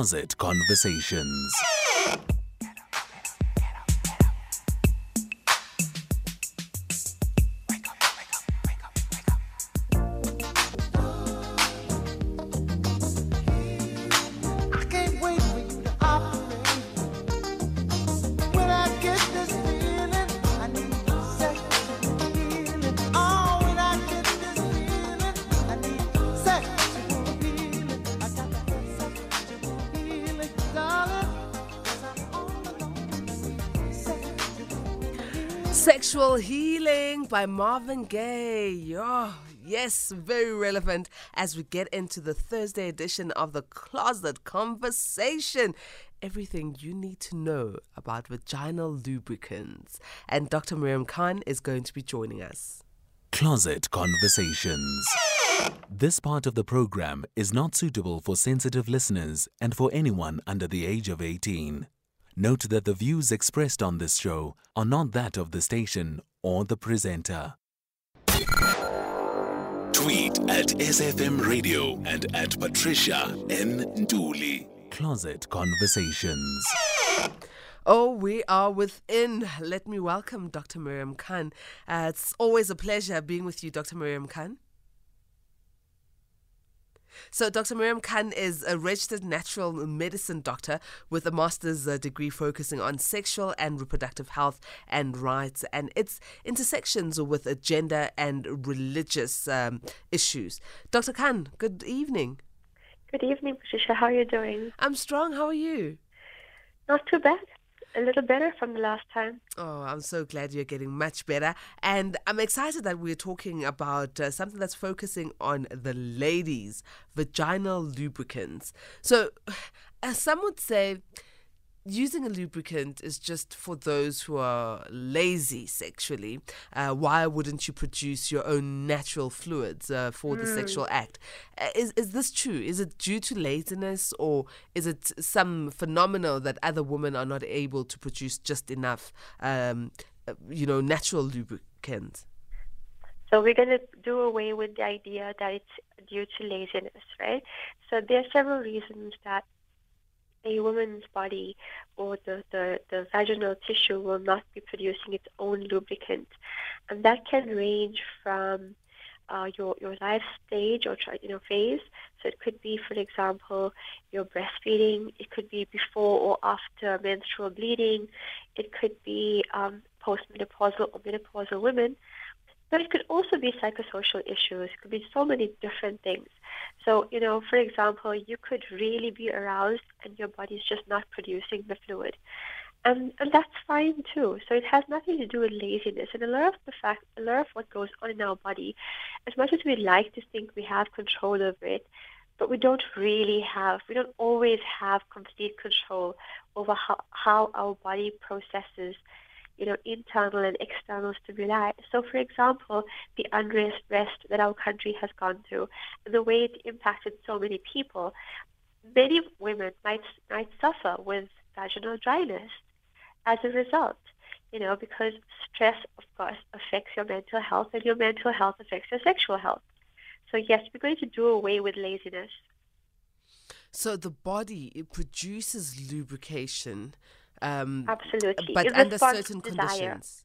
Closet Conversations. By Marvin Gaye. Oh, yes, very relevant as we get into the Thursday edition of the Closet Conversation. Everything you need to know about vaginal lubricants. And Dr. Mariam Khan is going to be joining us. Closet Conversations. This part of the program is not suitable for sensitive listeners and for anyone under the age of 18. Note that the views expressed on this show are not that of the station or the presenter. Tweet at SAfm Radio and at Patricia N. Dooley. Closet Conversations. Oh, we are within. Let me welcome Dr. Mariam Khan. Uh, it's always a pleasure being with you, Dr. Mariam Khan. So, Dr. Mariam Khan is a registered natural medicine doctor with a master's uh, degree focusing on sexual and reproductive health and rights and its intersections with uh, gender and religious um, issues. Dr. Khan, good evening. Good evening, Patricia. How are you doing? I'm strong. How are you? Not too bad. A little better from the last time. Oh, I'm so glad you're getting much better. And I'm excited that we're talking about uh, something that's focusing on the ladies, vaginal lubricants. So, as some would say, using a lubricant is just for those who are lazy sexually. Uh, why wouldn't you produce your own natural fluids uh, for the sexual act? Uh, is, is this true? Is it due to laziness or is it some phenomenon that other women are not able to produce just enough, um, uh, you know, natural lubricant? So we're going to do away with the idea that it's due to laziness, right? So there are several reasons that a woman's body or the, the, the vaginal tissue will not be producing its own lubricant. And that can range from uh, your, your life stage or you know, phase. So it could be, for example, your breastfeeding. It could be before or after menstrual bleeding. It could be um, postmenopausal or menopausal women. But it could also be psychosocial issues. It could be so many different things. So, you know, for example, you could really be aroused and your body's just not producing the fluid. And, and that's fine too. So it has nothing to do with laziness. And a lot of the fact, a lot of what goes on in our body, as much as we like to think we have control over it, but we don't really have, we don't always have complete control over how, how our body processes you know, internal and external stimuli. So, for example, the unrest that our country has gone through, the way it impacted so many people, many women might might suffer with vaginal dryness as a result. You know, because stress, of course, affects your mental health, and your mental health affects your sexual health. So, yes, we're going to do away with laziness. So the body it produces lubrication, um, Absolutely. but In under certain conditions.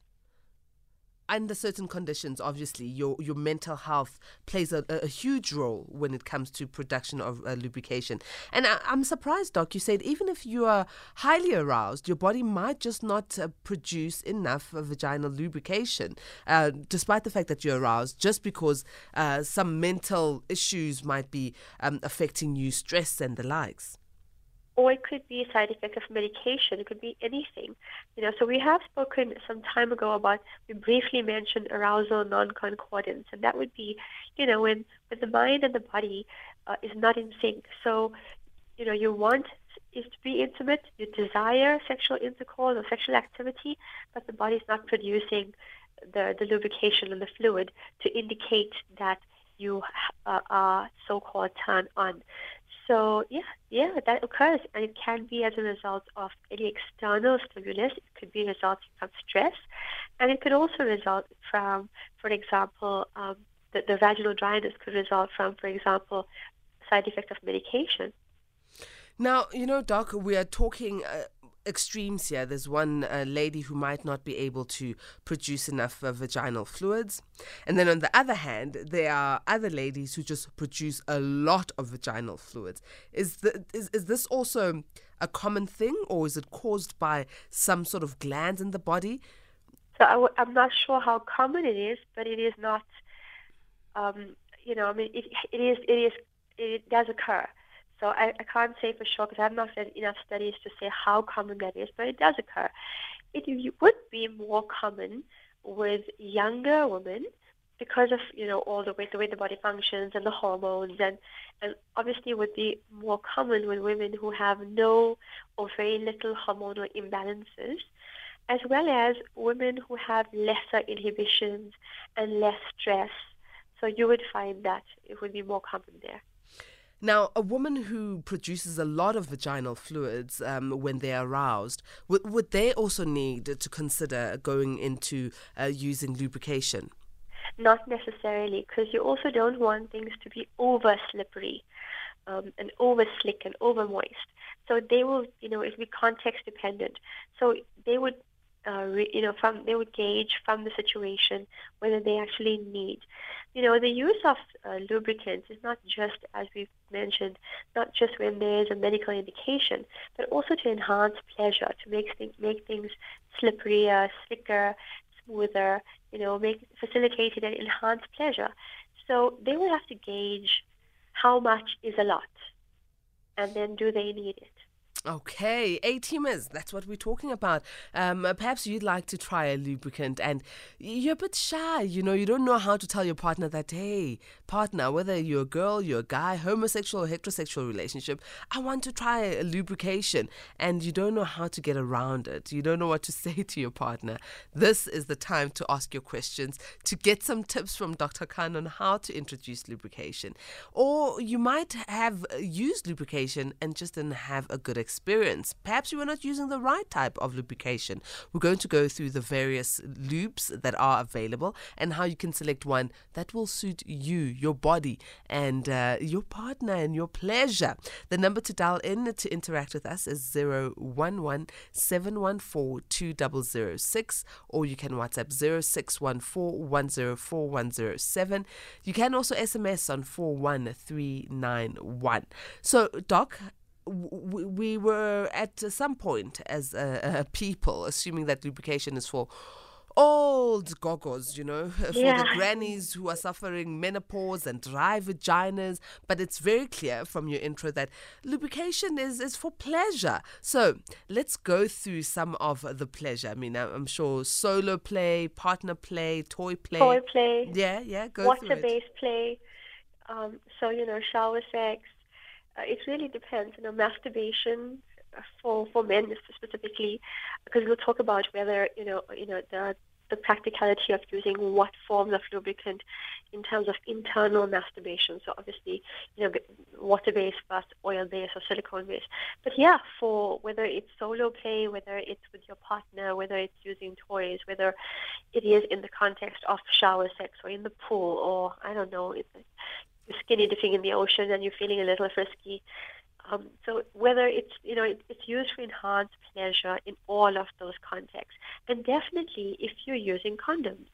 Under certain conditions, obviously, your your mental health plays a, a huge role when it comes to production of uh, lubrication. And I, I'm surprised, Doc. You said even if you are highly aroused, your body might just not uh, produce enough uh, vaginal lubrication, uh, despite the fact that you're aroused, just because uh, some mental issues might be um, affecting you, stress and the likes. Or it could be a side effect of medication. It could be anything. You know, so we have spoken some time ago about we briefly mentioned arousal non-concordance, and that would be, you know, when when the mind and the body uh, is not in sync. So, you know, you want is to be intimate, you desire sexual intercourse or sexual activity, but the body is not producing the the lubrication and the fluid to indicate that you uh, are so-called turned on. So yeah, yeah, that occurs, and it can be as a result of any external stimulus. It could be resulting from stress, and it could also result from, for example, um, the, the vaginal dryness could result from, for example, side effect of medication. Now, you know, Doc, we are talking uh, extremes here. There's one uh, lady who might not be able to produce enough uh, vaginal fluids. And then on the other hand, there are other ladies who just produce a lot of vaginal fluids. Is, the, is, is this also a common thing or is it caused by some sort of glands in the body? So I w- I'm not sure how common it is, but it is not. Um, you know, I mean, it, it is, it is, it does occur. So I, I can't say for sure because I've not read enough studies to say how common that is, but it does occur. It would be more common with younger women because of you know all the way the way the body functions and the hormones and and obviously would be more common with women who have no or very little hormonal imbalances as well as women who have lesser inhibitions and less stress so you would find that it would be more common there now, a woman who produces a lot of vaginal fluids um, when they're aroused, would, would they also need to consider going into uh, using lubrication? Not necessarily, because you also don't want things to be over slippery um, and over slick and over moist. So they will, you know, it will be context dependent. So they would uh, re, you know, from they would gauge from the situation whether they actually need. You know, the use of uh, lubricants is not just, as we've mentioned, not just when there is a medical indication, but also to enhance pleasure, to make things make things slipperier, slicker, smoother. You know, make facilitate and enhance pleasure. So they will have to gauge how much is a lot, and then do they need it. Okay, A teamers, that's what we're talking about. Um, perhaps you'd like to try a lubricant and you're a bit shy, you know, you don't know how to tell your partner that, hey, partner, whether you're a girl, you're a guy, homosexual or heterosexual relationship, I want to try a lubrication and you don't know how to get around it. You don't know what to say to your partner. This is the time to ask your questions, to get some tips from Dr. Khan on how to introduce lubrication. Or you might have used lubrication and just didn't have a good experience experience. Perhaps you are not using the right type of lubrication. We're going to go through the various lubes that are available and how you can select one that will suit you, your body, and uh, your partner and your pleasure. The number to dial in to interact with us is 011 or you can WhatsApp 0614 You can also SMS on 41391. So, Doc, we were at some point as a, a, people assuming that lubrication is for old gogos, you know, for yeah. the grannies who are suffering menopause and dry vaginas. But it's very clear from your intro that lubrication is, is for pleasure. So let's go through some of the pleasure. I mean, I'm sure solo play, partner play, toy play. Toy play. Yeah, yeah, go Water based play. Um, so, you know, shower sex uh, it really depends. You know, masturbation for for men specifically, because we'll talk about whether you know you know the the practicality of using what forms of lubricant in terms of internal masturbation. So obviously, you know, water-based but oil-based or silicone-based. But yeah, for whether it's solo play, whether it's with your partner, whether it's using toys, whether it is in the context of shower sex or in the pool, or I don't know, skinny dipping in the ocean and you're feeling a little frisky. Um, so whether it's you know it, it's used for enhanced pleasure in all of those contexts, and definitely if you're using condoms.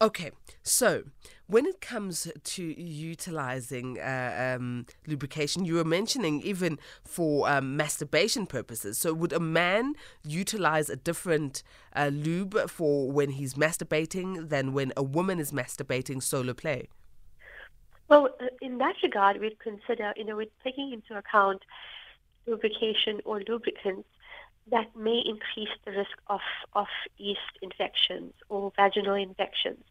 Okay, so when it comes to utilizing uh, um, lubrication, you were mentioning even for um, masturbation purposes. So, would a man utilize a different uh, lube for when he's masturbating than when a woman is masturbating solo play? Well, uh, in that regard, we'd consider, you know, with taking into account lubrication or lubricants that may increase the risk of, of yeast infections or vaginal infections.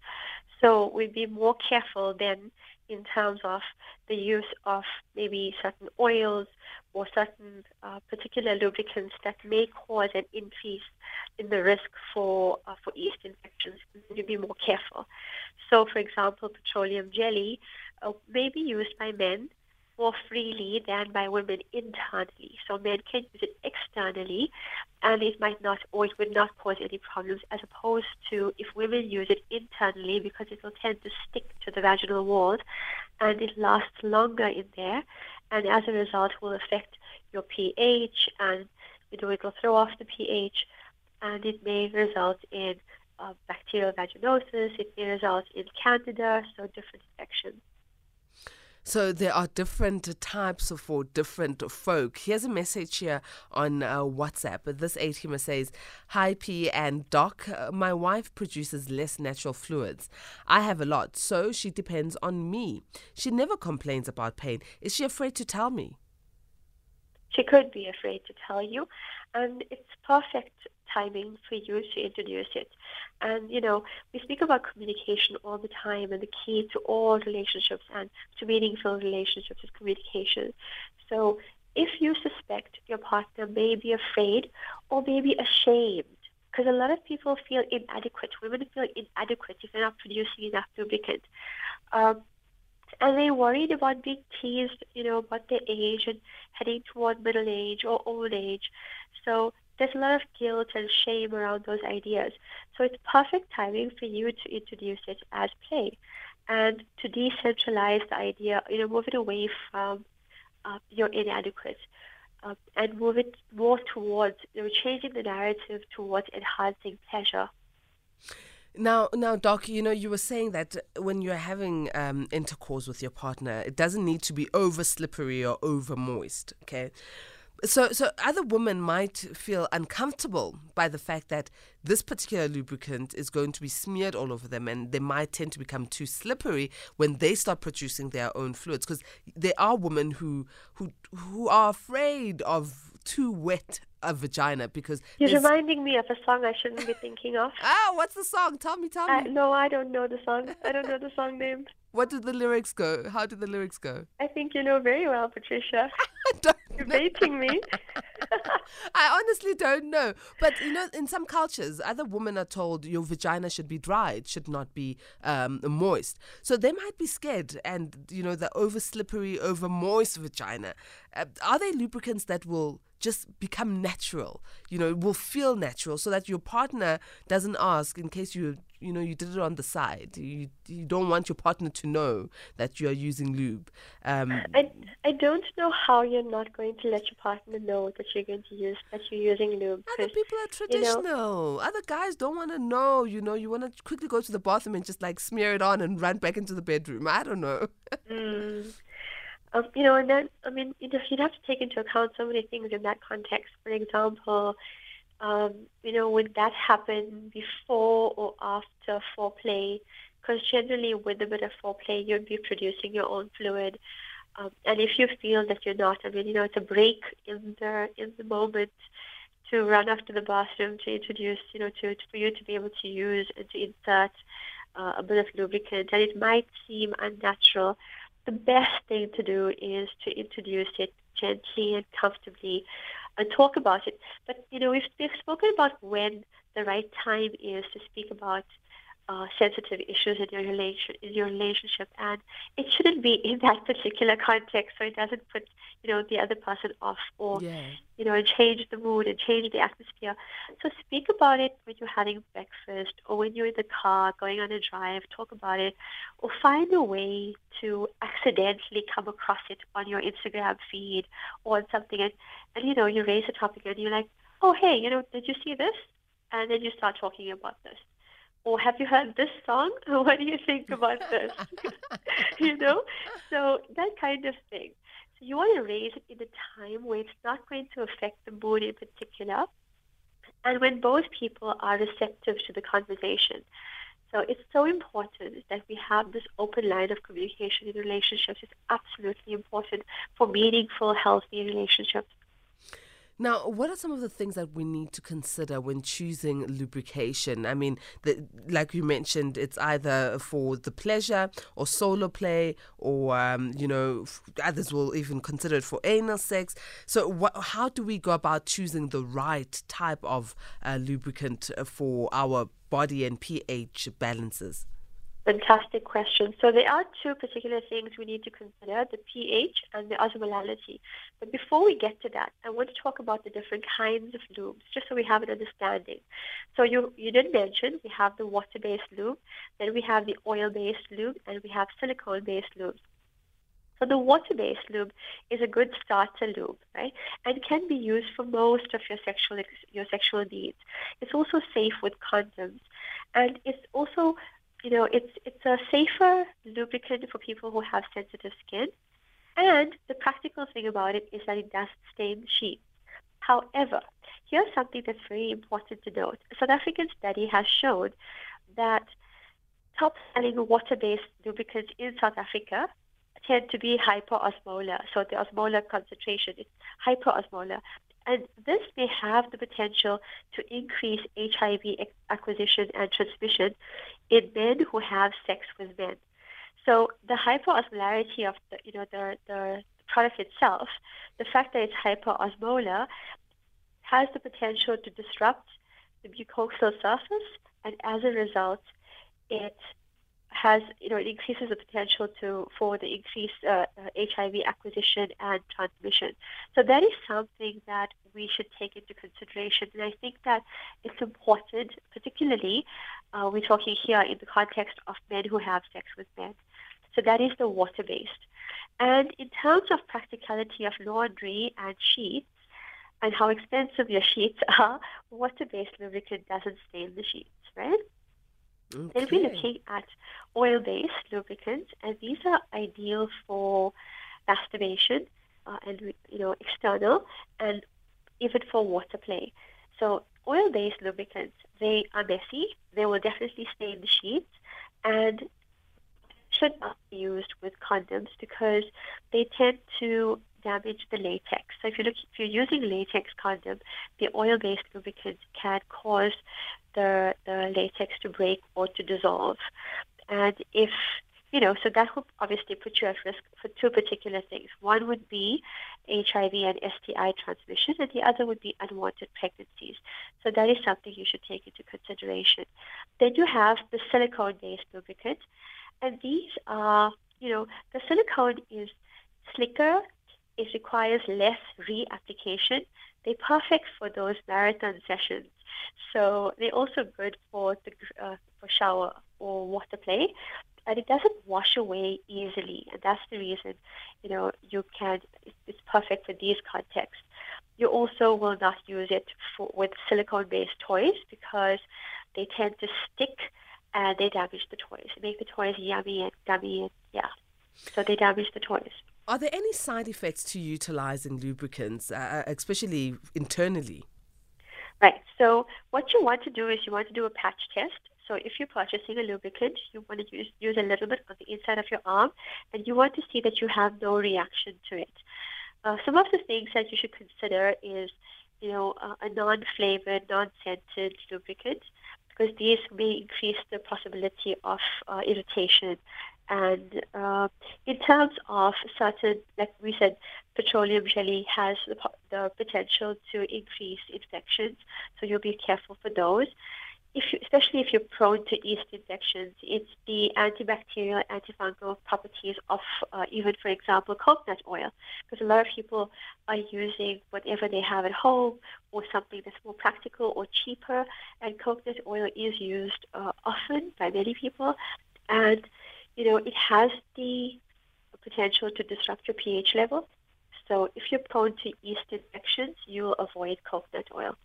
So we'd be more careful then in terms of the use of maybe certain oils or certain uh, particular lubricants that may cause an increase in the risk for uh, for yeast infections. You be more careful. So, for example, petroleum jelly may be used by men more freely than by women internally. So men can use it externally, and it might not or it would not cause any problems, as opposed to if women use it internally because it will tend to stick to the vaginal wall, and it lasts longer in there, and as a result will affect your pH, and you know it will throw off the pH, and it may result in uh, bacterial vaginosis. It may result in candida, so different infections. So there are different types for different folk. Here's a message here on uh, WhatsApp. This ATMer says, Hi P and Doc, uh, my wife produces less natural fluids. I have a lot, so she depends on me. She never complains about pain. Is she afraid to tell me? She could be afraid to tell you, and it's perfect timing for you to introduce it. And, you know, we speak about communication all the time, and the key to all relationships and to meaningful relationships is communication. So if you suspect your partner may be afraid or maybe ashamed, because a lot of people feel inadequate, women feel inadequate if they're not producing enough lubricant. Um, and they're worried about being teased, you know, about their age and heading toward middle age or old age. So there's a lot of guilt and shame around those ideas. So it's perfect timing for you to introduce it as play and to decentralize the idea, you know, move it away from uh, you're inadequate uh, and move it more towards, you know, changing the narrative towards enhancing pleasure. Now, now, Doc, you know, you were saying that when you're having um, intercourse with your partner, it doesn't need to be over slippery or over moist. Okay, so, so other women might feel uncomfortable by the fact that this particular lubricant is going to be smeared all over them, and they might tend to become too slippery when they start producing their own fluids. Because there are women who who who are afraid of too wet a vagina because You're reminding me of a song I shouldn't be thinking of. ah, what's the song? Tell me, tell I, me. no, I don't know the song. I don't know the song name. What did the lyrics go? How did the lyrics go? I think you know very well, Patricia. I You're baiting me. I honestly don't know. But you know, in some cultures, other women are told your vagina should be dry; it should not be um, moist. So they might be scared, and you know, the over slippery, over moist vagina. Uh, are there lubricants that will just become natural? You know, will feel natural, so that your partner doesn't ask in case you. You know, you did it on the side. You you don't want your partner to know that you are using lube. Um, I, I don't know how you're not going to let your partner know that you're going to use that you're using lube. Other people are you know- traditional. Other guys don't want to know. You know, you want to quickly go to the bathroom and just like smear it on and run back into the bedroom. I don't know. Mm. Um, you know, and then I mean, you know, you'd have to take into account so many things in that context. For example, um, you know, would that happen before or after foreplay? Because generally, with a bit of foreplay, you'd be producing your own fluid. Um, and if you feel that you're not, I mean, you know, it's a break in the in the moment to run off to the bathroom to introduce, you know, to, for you to be able to use and to insert uh, a bit of lubricant, and it might seem unnatural. The best thing to do is to introduce it gently and comfortably, and talk about it. But you know, we've, we've spoken about when the right time is to speak about uh, sensitive issues in your relation in your relationship, and it shouldn't be in that particular context, so it doesn't put you know the other person off or Yeah. you know, change the mood and change the atmosphere. So speak about it when you're having breakfast or when you're in the car going on a drive, talk about it, or find a way to accidentally come across it on your Instagram feed or on something. And, and you know, you raise a topic and you're like, oh, hey, you know, did you see this? And then you start talking about this. Or have you heard this song? What do you think about this? you know? So that kind of thing. So you want to raise it in a time where it's not going to affect the mood in particular, and when both people are receptive to the conversation. So it's so important that we have this open line of communication in relationships. It's absolutely important for meaningful, healthy relationships. Now, what are some of the things that we need to consider when choosing lubrication? I mean, the, like you mentioned, it's either for the pleasure or solo play, or um, you know, others will even consider it for anal sex. So, what, how do we go about choosing the right type of uh, lubricant for our body and pH balances? Fantastic question. So there are two particular things we need to consider, the pH and the osmolality. But before we get to that, I want to talk about the different kinds of lubes, just so we have an understanding. So you, you did mention we have the water-based lube, then we have the oil-based lube, and we have silicone-based lubes. So the water-based lube is a good starter lube, right? And can be used for most of your sexual your sexual needs. It's also safe with condoms, and it's also, you know, it's it's a safer lubricant for people who have sensitive skin. And the practical thing about it is that it does stain sheets. However, here's something that's very important to note. A South African study has shown that top selling water-based lubricants in South Africa tend to be hyperosmolar. So the osmolar concentration is hyperosmolar. And this may have the potential to increase HIV acquisition and transmission in men who have sex with men. So the hyperosmolarity of the, you know, the, the product itself, the fact that it's hyperosmolar, has the potential to disrupt the mucosal surface, and as a result, it has, you know, it increases the potential to for the increased uh, uh, HIV acquisition and transmission. So that is something that we should take into consideration, and I think that it's important, particularly uh, we're talking here in the context of men who have sex with men. So that is the water-based. And in terms of practicality of laundry and sheets, and how expensive your sheets are, water-based lubricant doesn't stain the sheets, right? Then we're Okay. looking at oil-based lubricants, and these are ideal for masturbation uh, and you know external, and even for water play. So oil-based lubricants, they are messy. They will definitely stain the sheets, and should not be used with condoms because they tend to damage the latex. So if you look, if you're using latex condom, the oil-based lubricant can cause the the latex to break or to dissolve, and if you know, so that would obviously put you at risk for two particular things. One would be HIV and STI transmission, and the other would be unwanted pregnancies. So that is something you should take into consideration. Then you have the silicone-based lubricant, and these are, you know, the silicone is slicker, it requires less reapplication. They're perfect for those marathon sessions. So they're also good for the uh, for shower or water play, and it doesn't wash away easily. And that's the reason, you know, you can. It's perfect for these contexts. You also will not use it for, with silicone-based toys because they tend to stick and they damage the toys. They make the toys yummy and gummy and yeah. So they damage the toys. Are there any side effects to utilizing lubricants, uh, especially internally? Right. So what you want to do is you want to do a patch test. So if you're purchasing a lubricant, you want to use, use a little bit on the inside of your arm, and you want to see that you have no reaction to it. Uh, some of the things that you should consider is, you know, uh, a non-flavored, non-scented lubricant, because these may increase the possibility of uh, irritation. And uh, in terms of certain, like we said, petroleum jelly has the, the potential to increase infections, so you'll be careful for those. If you, especially if you're prone to yeast infections, it's the antibacterial, antifungal properties of uh, even, for example, coconut oil, because a lot of people are using whatever they have at home or something that's more practical or cheaper, and coconut oil is used uh, often by many people, and you know it has the potential to disrupt your pH level. So if you're prone to yeast infections, you will avoid coconut oil.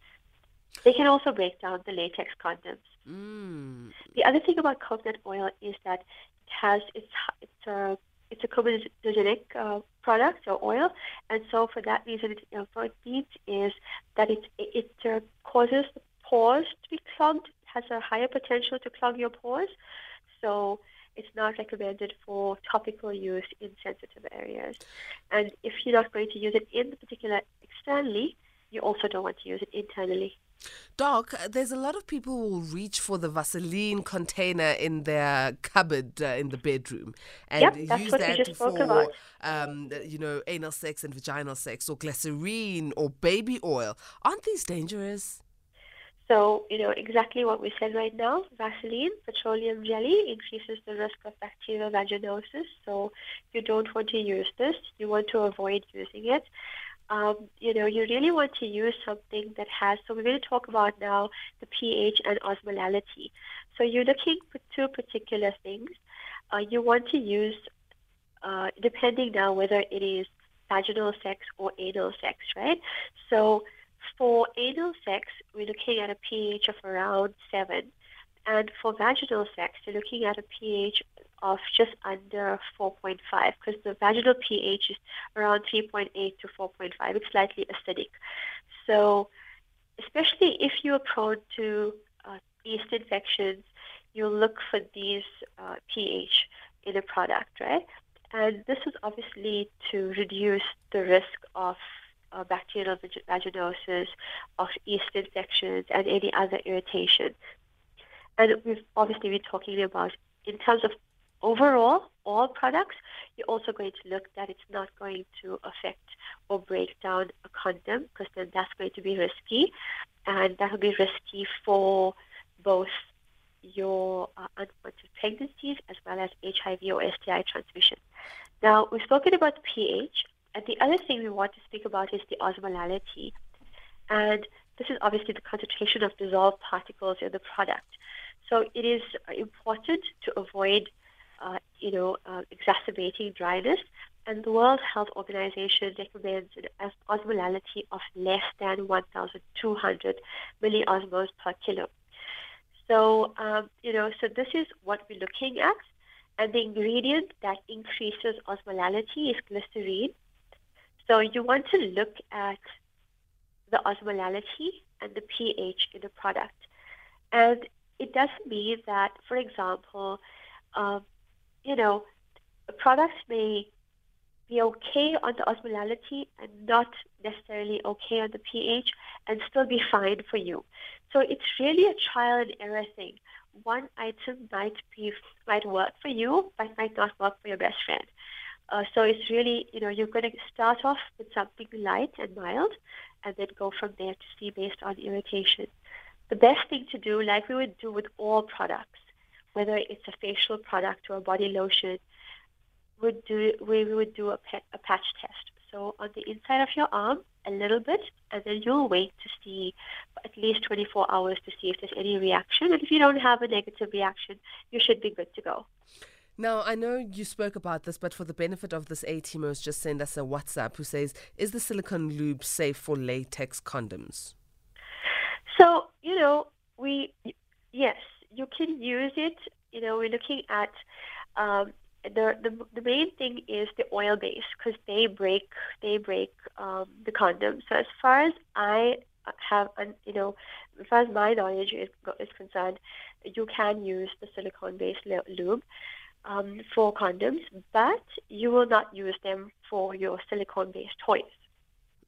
They can also break down the latex condoms. Mm. The other thing about coconut oil is that it has it's it's a it's a comedogenic uh, product or oil, and so for that reason, it, you know, what it means is that it it, it uh, causes the pores to be clogged, It has a higher potential to clog your pores, so it's not recommended for topical use in sensitive areas. And if you're not going to use it in the particular externally, you also don't want to use it internally. Doc, there's a lot of people who will reach for the Vaseline container in their cupboard uh, in the bedroom and Yep, use that for, um, you know, anal sex and vaginal sex or glycerine or baby oil. Aren't these dangerous? So, you know, exactly what we said right now, Vaseline, petroleum jelly increases the risk of bacterial vaginosis. So you don't want to use this. You want to avoid using it. Um, you know, you really want to use something that has, so we're going to talk about now the pH and osmolality. So you're looking for two particular things. Uh, you want to use uh, depending now whether it is vaginal sex or anal sex, right? So for anal sex, we're looking at a pH of around 7. And for vaginal sex, you're looking at a pH of just under 4.5 because the vaginal pH is around 3.8 to 4.5. It's slightly acidic. So, especially if you're prone to uh, yeast infections, you'll look for these uh, pH in a product, right? And this is obviously to reduce the risk of uh, bacterial vaginosis, of yeast infections, and any other irritation. And we've obviously been talking about in terms of overall all products, you're also going to look that it's not going to affect or break down a condom because then that's going to be risky, and that will be risky for both your uh, unwanted pregnancies as well as HIV or STI transmission. Now, we've spoken about pH, and the other thing we want to speak about is the osmolality. And this is obviously the concentration of dissolved particles in the product. So it is important to avoid, uh, you know, uh, exacerbating dryness. And the World Health Organization recommends an osmolality of less than 1,200 milliosmoles per kilo. So, um, you know, so this is what we're looking at. And the ingredient that increases osmolality is glycerine. So you want to look at the osmolality and the pH in the product. And it doesn't mean that, for example, um, you know, products may be okay on the osmolality and not necessarily okay on the pH and still be fine for you. So it's really a trial and error thing. One item might be might work for you, but might not work for your best friend. Uh, so it's really, you know, you're going to start off with something light and mild, and then go from there to see based on irritation. The best thing to do, like we would do with all products, whether it's a facial product or a body lotion, would do we would do a, pe- a patch test. So on the inside of your arm, a little bit, and then you'll wait to see at least 24 hours to see if there's any reaction. And if you don't have a negative reaction, you should be good to go. Now, I know you spoke about this, but for the benefit of this A team just send us a WhatsApp who says, Is the silicone lube safe for latex condoms? So, you know, we, yes, you can use it. You know, we're looking at um, the, the the main thing is the oil base because they break they break um, the condom. So as far as I have, you know, as far as my knowledge is, is concerned, you can use the silicone based lube um, for condoms, but you will not use them for your silicone based toys.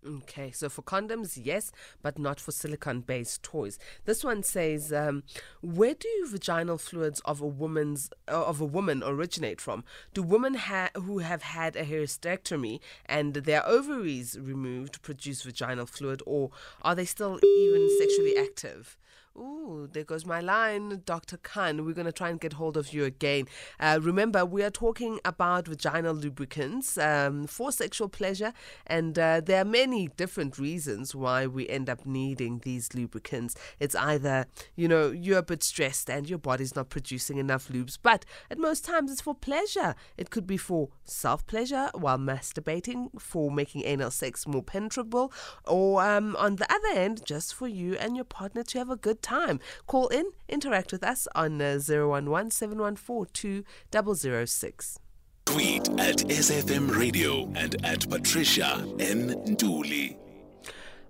Okay, so for condoms, yes, but not for silicone based toys. This one says, um, where do vaginal fluids of a woman's uh, of a woman originate from? Do women ha- who have had a hysterectomy and their ovaries removed produce vaginal fluid, or are they still even sexually active? Ooh, there goes my line, Dr. Khan. We're going to try and get hold of you again. Uh, remember, we are talking about vaginal lubricants um, for sexual pleasure, and uh, there are many different reasons why we end up needing these lubricants. It's either, you know, you're a bit stressed and your body's not producing enough lubes, but at most times it's for pleasure. It could be for self pleasure while masturbating, for making anal sex more penetrable, or um, on the other end, just for you and your partner to have a good time. Call in, interact with us on uh, 011 714 2006. Tweet at SAfm Radio and at Patricia N. Dooley.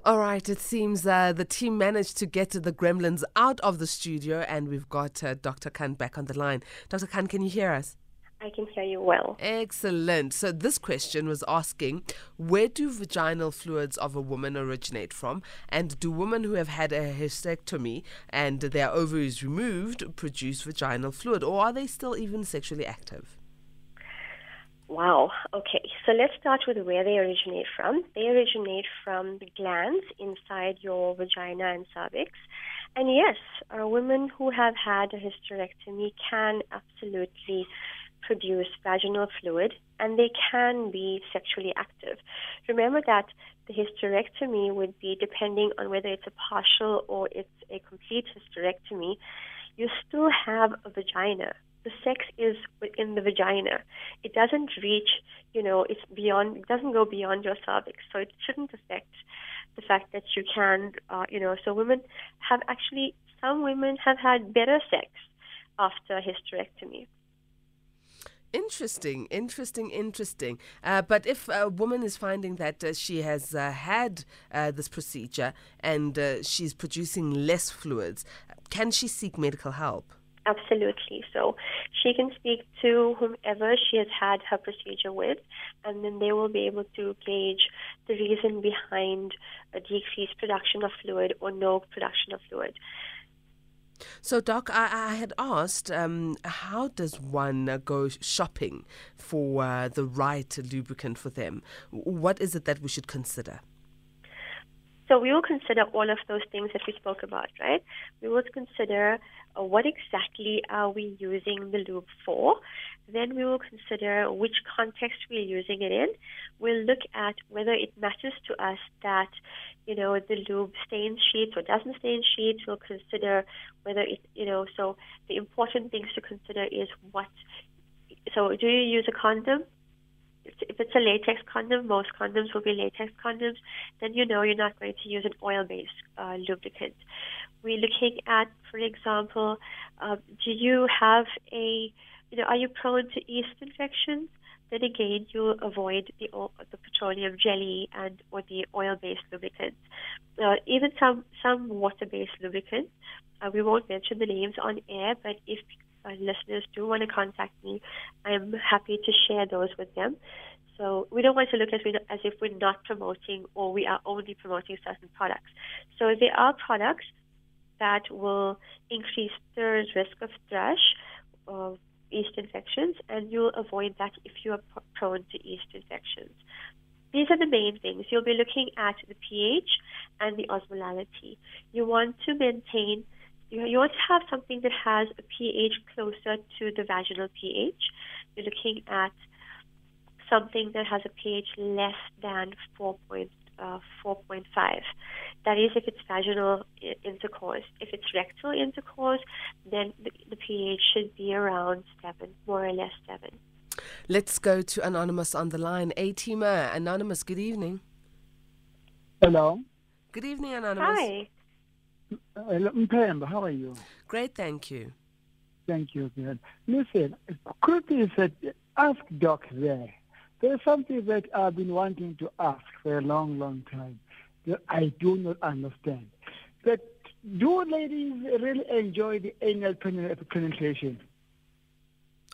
All right, it seems uh, the team managed to get the gremlins out of the studio, and we've got uh, Dr. Khan back on the line. Dr. Khan, can you hear us? I can hear you well. Excellent. So, this question was asking where do vaginal fluids of a woman originate from? And do women who have had a hysterectomy and their ovaries removed produce vaginal fluid? Or are they still even sexually active? Wow. Okay. So let's start with where they originate from. They originate from the glands inside your vagina and cervix. And yes, uh, women who have had a hysterectomy can absolutely produce vaginal fluid and they can be sexually active. Remember that the hysterectomy would be depending on whether it's a partial or it's a complete hysterectomy. You still have a vagina the sex is within the vagina. It doesn't reach, you know, it's beyond, it doesn't go beyond your cervix. So it shouldn't affect the fact that you can, uh, you know, so women have actually, some women have had better sex after hysterectomy. Interesting, interesting, interesting. Uh, but if a woman is finding that uh, she has uh, had uh, this procedure and uh, she's producing less fluids, can she seek medical help? Absolutely. So she can speak to whomever she has had her procedure with, and then they will be able to gauge the reason behind a decreased production of fluid or no production of fluid. So, Doc, I, I had asked, um, how does one uh, go shopping for uh, the right lubricant for them? What is it that we should consider? So we will consider all of those things that we spoke about, right? We will consider uh, what exactly are we using the lube for. Then we will consider which context we're using it in. We'll look at whether it matters to us that, you know, the lube stains sheets or doesn't stain sheets. We'll consider whether it, you know, so the important things to consider is what. So do you use a condom? If it's a latex condom, most condoms will be latex condoms, then you know you're not going to use an oil-based uh, lubricant. We're looking at, for example, uh, do you have a, you know, are you prone to yeast infections? Then again, you'll avoid the the petroleum jelly and or the oil-based lubricants. Uh, even some some water-based lubricants. Uh, we won't mention the names on air, but if listeners do want to contact me, I'm happy to share those with them. So we don't want to look at it as if we're not promoting or we are only promoting certain products. So there are products that will increase the risk of thrush or yeast infections, and you'll avoid that if you are prone to yeast infections. These are the main things. You'll be looking at the pH and the osmolality. You want to maintain you, you want to have something that has a pH closer to the vaginal pH. You're looking at something that has a pH less than 4. Uh, 4.5. That is if it's vaginal intercourse. If it's rectal intercourse, then the, the pH should be around 7, more or less 7. Let's go to Anonymous on the line. Atima, Anonymous, good evening. Hello. Good evening, Anonymous. Hi. Mpemba, how are you? Great, thank you. Thank you, good. Listen, could you said, ask Doc there. There's something that I've been wanting to ask for a long, long time that I do not understand. That do ladies really enjoy the anal penetration?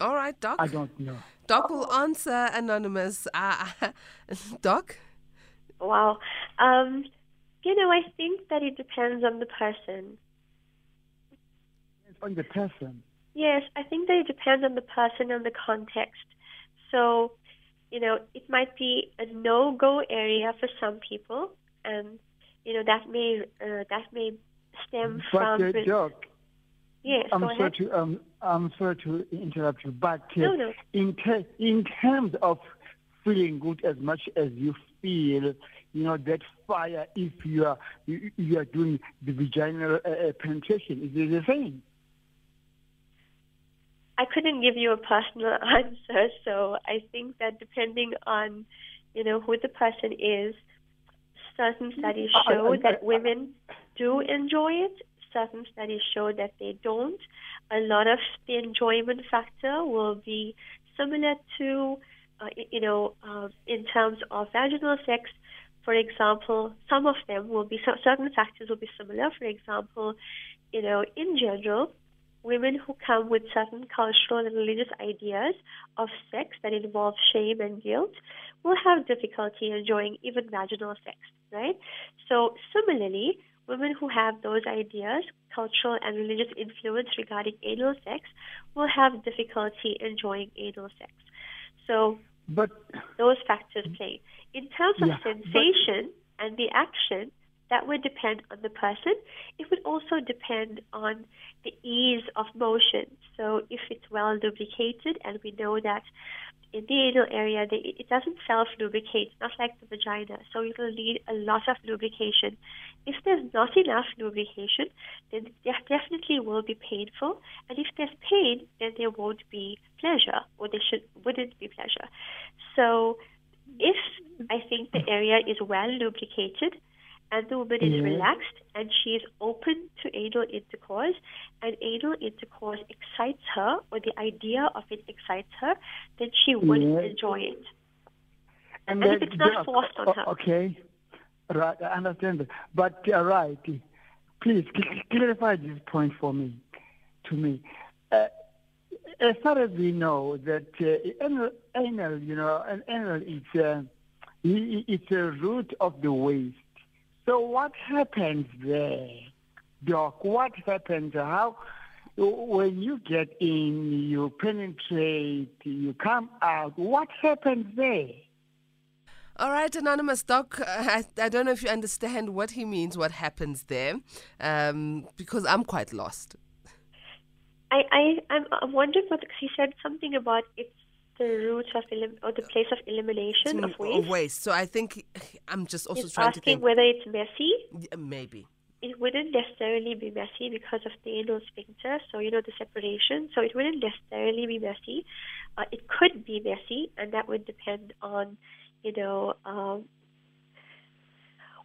All right, Doc. I don't know. Doc will answer anonymous. Uh, Doc. Wow. Um, you know, I think that it depends on the person. On the person. Yes, I think that it depends on the person and the context. So, you know, it might be a no-go area for some people, and you know that may uh, that may stem but from. the doc, yes, I'm go sorry to um, I'm sorry to interrupt you, but uh, No, no. in ter- in terms of feeling good as much as you feel, you know that fire if you are you, you are doing the vaginal uh, uh, penetration. Is it the same? I couldn't give you a personal answer, so I think that depending on, you know, who the person is, certain studies I- show that women do enjoy it. Certain studies show that they don't. A lot of the enjoyment factor will be similar to, uh, you know, uh, in terms of vaginal sex. For example, some of them will be certain factors will be similar. For example, you know, in general, women who come with certain cultural and religious ideas of sex that involve shame and guilt will have difficulty enjoying even vaginal sex, right? So, similarly, women who have those ideas, cultural and religious influence regarding anal sex, will have difficulty enjoying anal sex. So, But those factors play. In terms of Yeah, but- sensation and the action, that would depend on the person. It would also depend on the ease of motion. So if it's well lubricated, and we know that in the anal area, they, it doesn't self-lubricate, not like the vagina. So it will need a lot of lubrication. If there's not enough lubrication, then it definitely will be painful. And if there's pain, then there won't be pleasure, or there should wouldn't be pleasure. So if I think the area is well lubricated, and the woman is Mhm. relaxed and she is open to anal intercourse and anal intercourse excites her or the idea of it excites her, then she would Yeah. enjoy it. And, And if it's not forced on her. Okay, right, I understand that. But uh, right, please cl- clarify this point for me, to me. Uh, as far as we know, that uh, anal, anal, you know, an anal is uh, it's a root of the waste. So what happens there, Doc? What happens? How? When you get in, you penetrate, you come out. What happens there? All right, Anonymous Doc, I, I don't know if you understand what he means, what happens there, um, because I'm quite lost. I, I, I'm, I'm wondering what he said something about it's the root of elim- or the place of elimination of waste. waste. So I think I'm just also trying to think. whether it's messy. Maybe. It wouldn't necessarily be messy because of the anal sphincter, so you know the separation. So it wouldn't necessarily be messy. Uh, it could be messy, and that would depend on, you know, um,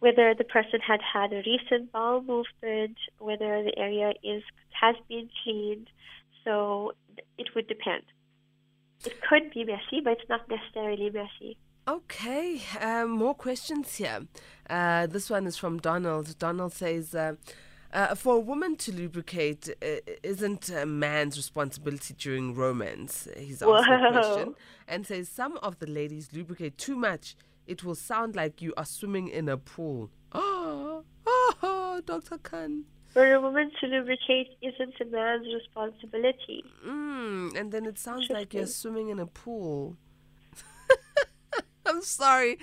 whether the person had had a recent bowel movement, whether the area is has been cleaned. So it would depend. It could be messy, but it's not necessarily messy. Okay, um, more questions here. Uh, this one is from Donald. Donald says, uh, uh, for a woman to lubricate uh, isn't a man's responsibility during romance. He's asked a question and says, some of the ladies lubricate too much. It will sound like you are swimming in a pool. Oh, oh, Dr. Khan. For a woman to lubricate isn't a man's responsibility. Mm, and then it sounds like you're swimming in a pool. I'm sorry.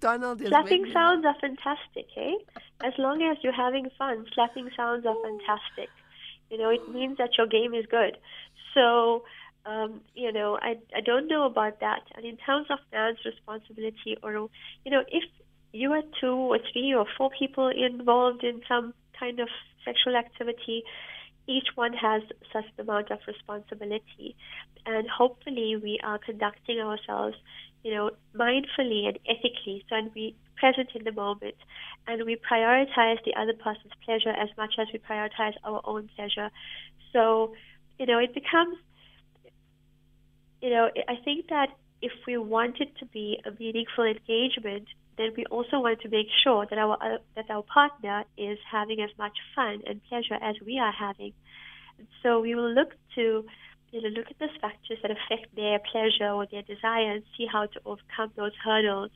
Donald is Slapping sounds are fantastic, eh? As long as you're having fun, slapping sounds are fantastic. You know, it means that your game is good. So, um, you know, I I don't know about that. And in terms of man's responsibility, or you know, if you are two or three or four people involved in some kind of sexual activity, each one has such amount of responsibility, and hopefully we are conducting ourselves, you know, mindfully and ethically, so and we present in the moment, and we prioritize the other person's pleasure as much as we prioritize our own pleasure. So, you know, it becomes, you know, I think that if we want it to be a meaningful engagement, then we also want to make sure that our uh, that our partner is having as much fun and pleasure as we are having. So we will look to you know look at those factors that affect their pleasure or their desire and see how to overcome those hurdles.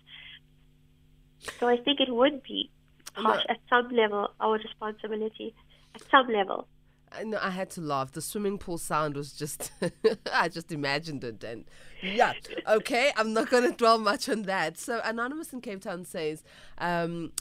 So I think it would be part at some level our responsibility at some level. I I had to laugh. The swimming pool sound was just, I just imagined it. And yeah, okay, I'm not going to dwell much on that. So, Anonymous in Cape Town says, um,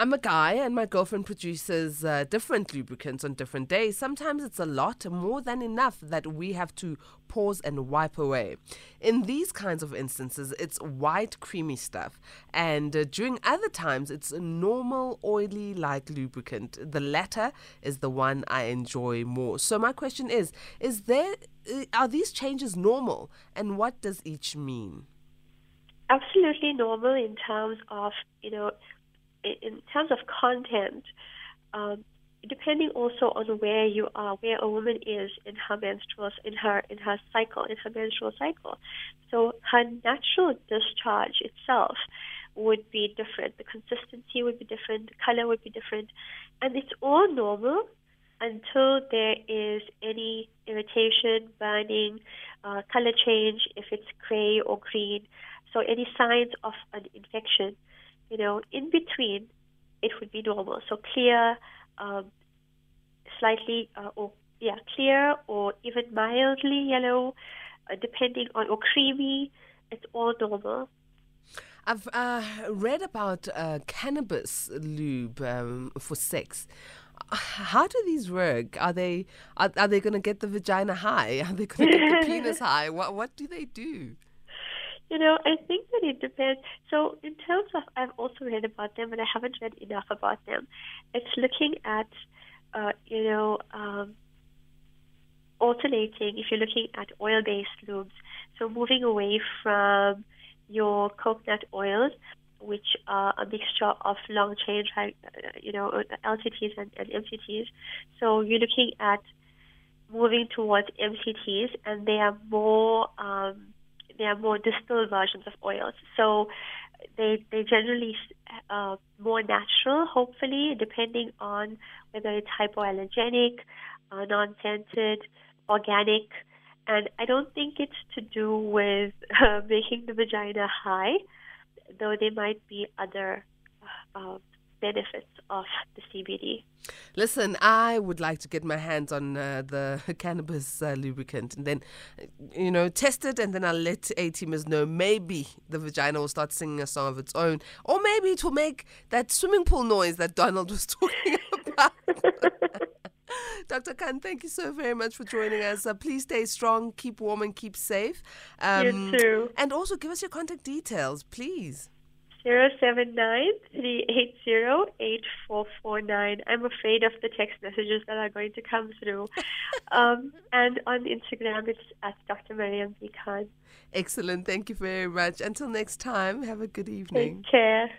I'm a guy and my girlfriend produces uh, different lubricants on different days. Sometimes it's a lot, more than enough that we have to pause and wipe away. In these kinds of instances, it's white, creamy stuff. And uh, during other times, it's a normal, oily like lubricant. The latter is the one I enjoy more. So, my question is Is there, uh, are these changes normal? And what does each mean? Absolutely normal in terms of, you know, in- terms of content, um, depending also on where you are, where a woman is in her menstrual, in her in her cycle, in her menstrual cycle. So her natural discharge itself would be different. The consistency would be different. The color would be different, and it's all normal until there is any irritation, burning, uh, color change, if it's gray or green. So any signs of an infection you know, in between, it would be normal. So clear, um, slightly, uh, or yeah, clear or even mildly yellow, uh, depending on, or creamy. It's all normal. I've uh, read about uh, cannabis lube um, for sex. How do these work? Are they are, are they going to get the vagina high? Are they going to get the penis high? What what do they do? You know, I think that it depends. So, in terms of, I've also read about them, but I haven't read enough about them. It's looking at, uh, you know, um, alternating. If you're looking at oil-based lubes, so moving away from your coconut oils, which are a mixture of long chain, uh, you know, LCTs and, and MCTs. So you're looking at moving towards MCTs, and they are more um, they are more distilled versions of oils. So they they generally uh, more natural, hopefully, depending on whether it's hypoallergenic, uh, non-scented, organic. And I don't think it's to do with uh, making the vagina high, though there might be other uh, benefits of the CBD. Listen, I would like to get my hands on uh, the cannabis uh, lubricant and then, you know, test it and then I'll let A teamers know maybe the vagina will start singing a song of its own or maybe it will make that swimming pool noise that Donald was talking about. Dr. Khan, thank you so very much for joining us. Uh, please stay strong, keep warm, and keep safe. Um, you too. And also give us your contact details, please. Zero seven nine three eight zero eight four four nine. I'm afraid of the text messages that are going to come through. um, and on Instagram, it's at Dr. Mariam B. Khan. Excellent. Thank you very much. Until next time, have a good evening. Take care.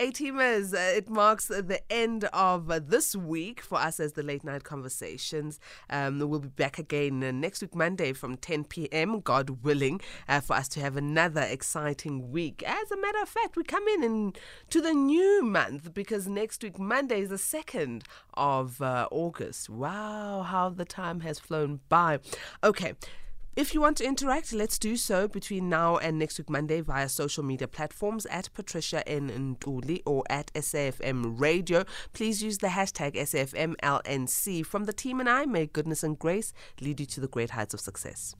A teamers, uh, it marks the end of uh, this week for us as the late night conversations. Um, we'll be back again uh, next week, Monday from 10 p.m., God willing, uh, for us to have another exciting week. As a matter of fact, we come in, in to the new month because next week, Monday, is the 2nd of uh, August. Wow, how the time has flown by. Okay. If you want to interact, let's do so between now and next week Monday via social media platforms at Patricia N. Ntuli or at SAfm Radio. Please use the hashtag SAFMLNC. From the team and I, may goodness and grace lead you to the great heights of success.